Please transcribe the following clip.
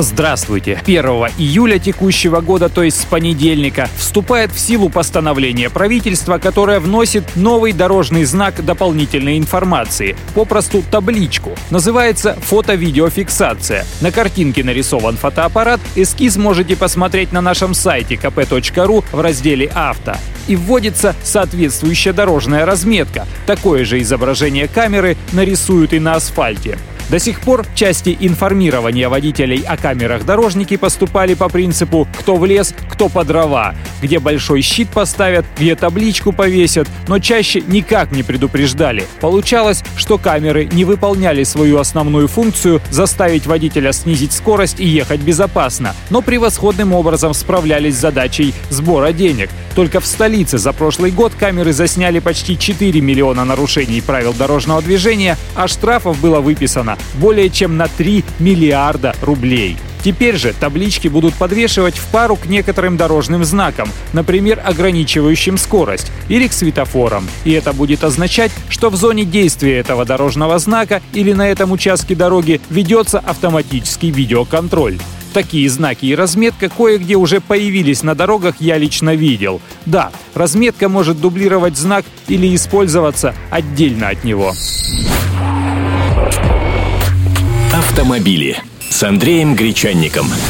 Здравствуйте! 1 июля текущего года, то есть с понедельника, вступает в силу постановление правительства, которое вносит новый дорожный знак дополнительной информации, попросту табличку. Называется фото-видеофиксация. На картинке нарисован фотоаппарат, эскиз можете посмотреть на нашем сайте kp.ru в разделе «Авто». И вводится соответствующая дорожная разметка. Такое же изображение камеры нарисуют и на асфальте. До сих пор части информирования водителей о камерах дорожники поступали по принципу «кто в лес, кто по дрова», где большой щит поставят, где табличку повесят, но чаще никак не предупреждали. Получалось, что камеры не выполняли свою основную функцию заставить водителя снизить скорость и ехать безопасно, но превосходным образом справлялись с задачей сбора денег. Только в столице за прошлый год камеры засняли почти 4 миллиона нарушений правил дорожного движения, а штрафов было выписано более чем на 3 миллиарда рублей. Теперь же таблички будут подвешивать в пару к некоторым дорожным знакам, например, ограничивающим скорость, или к светофорам. И это будет означать, что в зоне действия этого дорожного знака или на этом участке дороги ведется автоматический видеоконтроль. Такие знаки и разметка кое-где уже появились на дорогах, я лично видел. Да, разметка может дублировать знак или использоваться отдельно от него. Автомобили с Андреем Гречанником.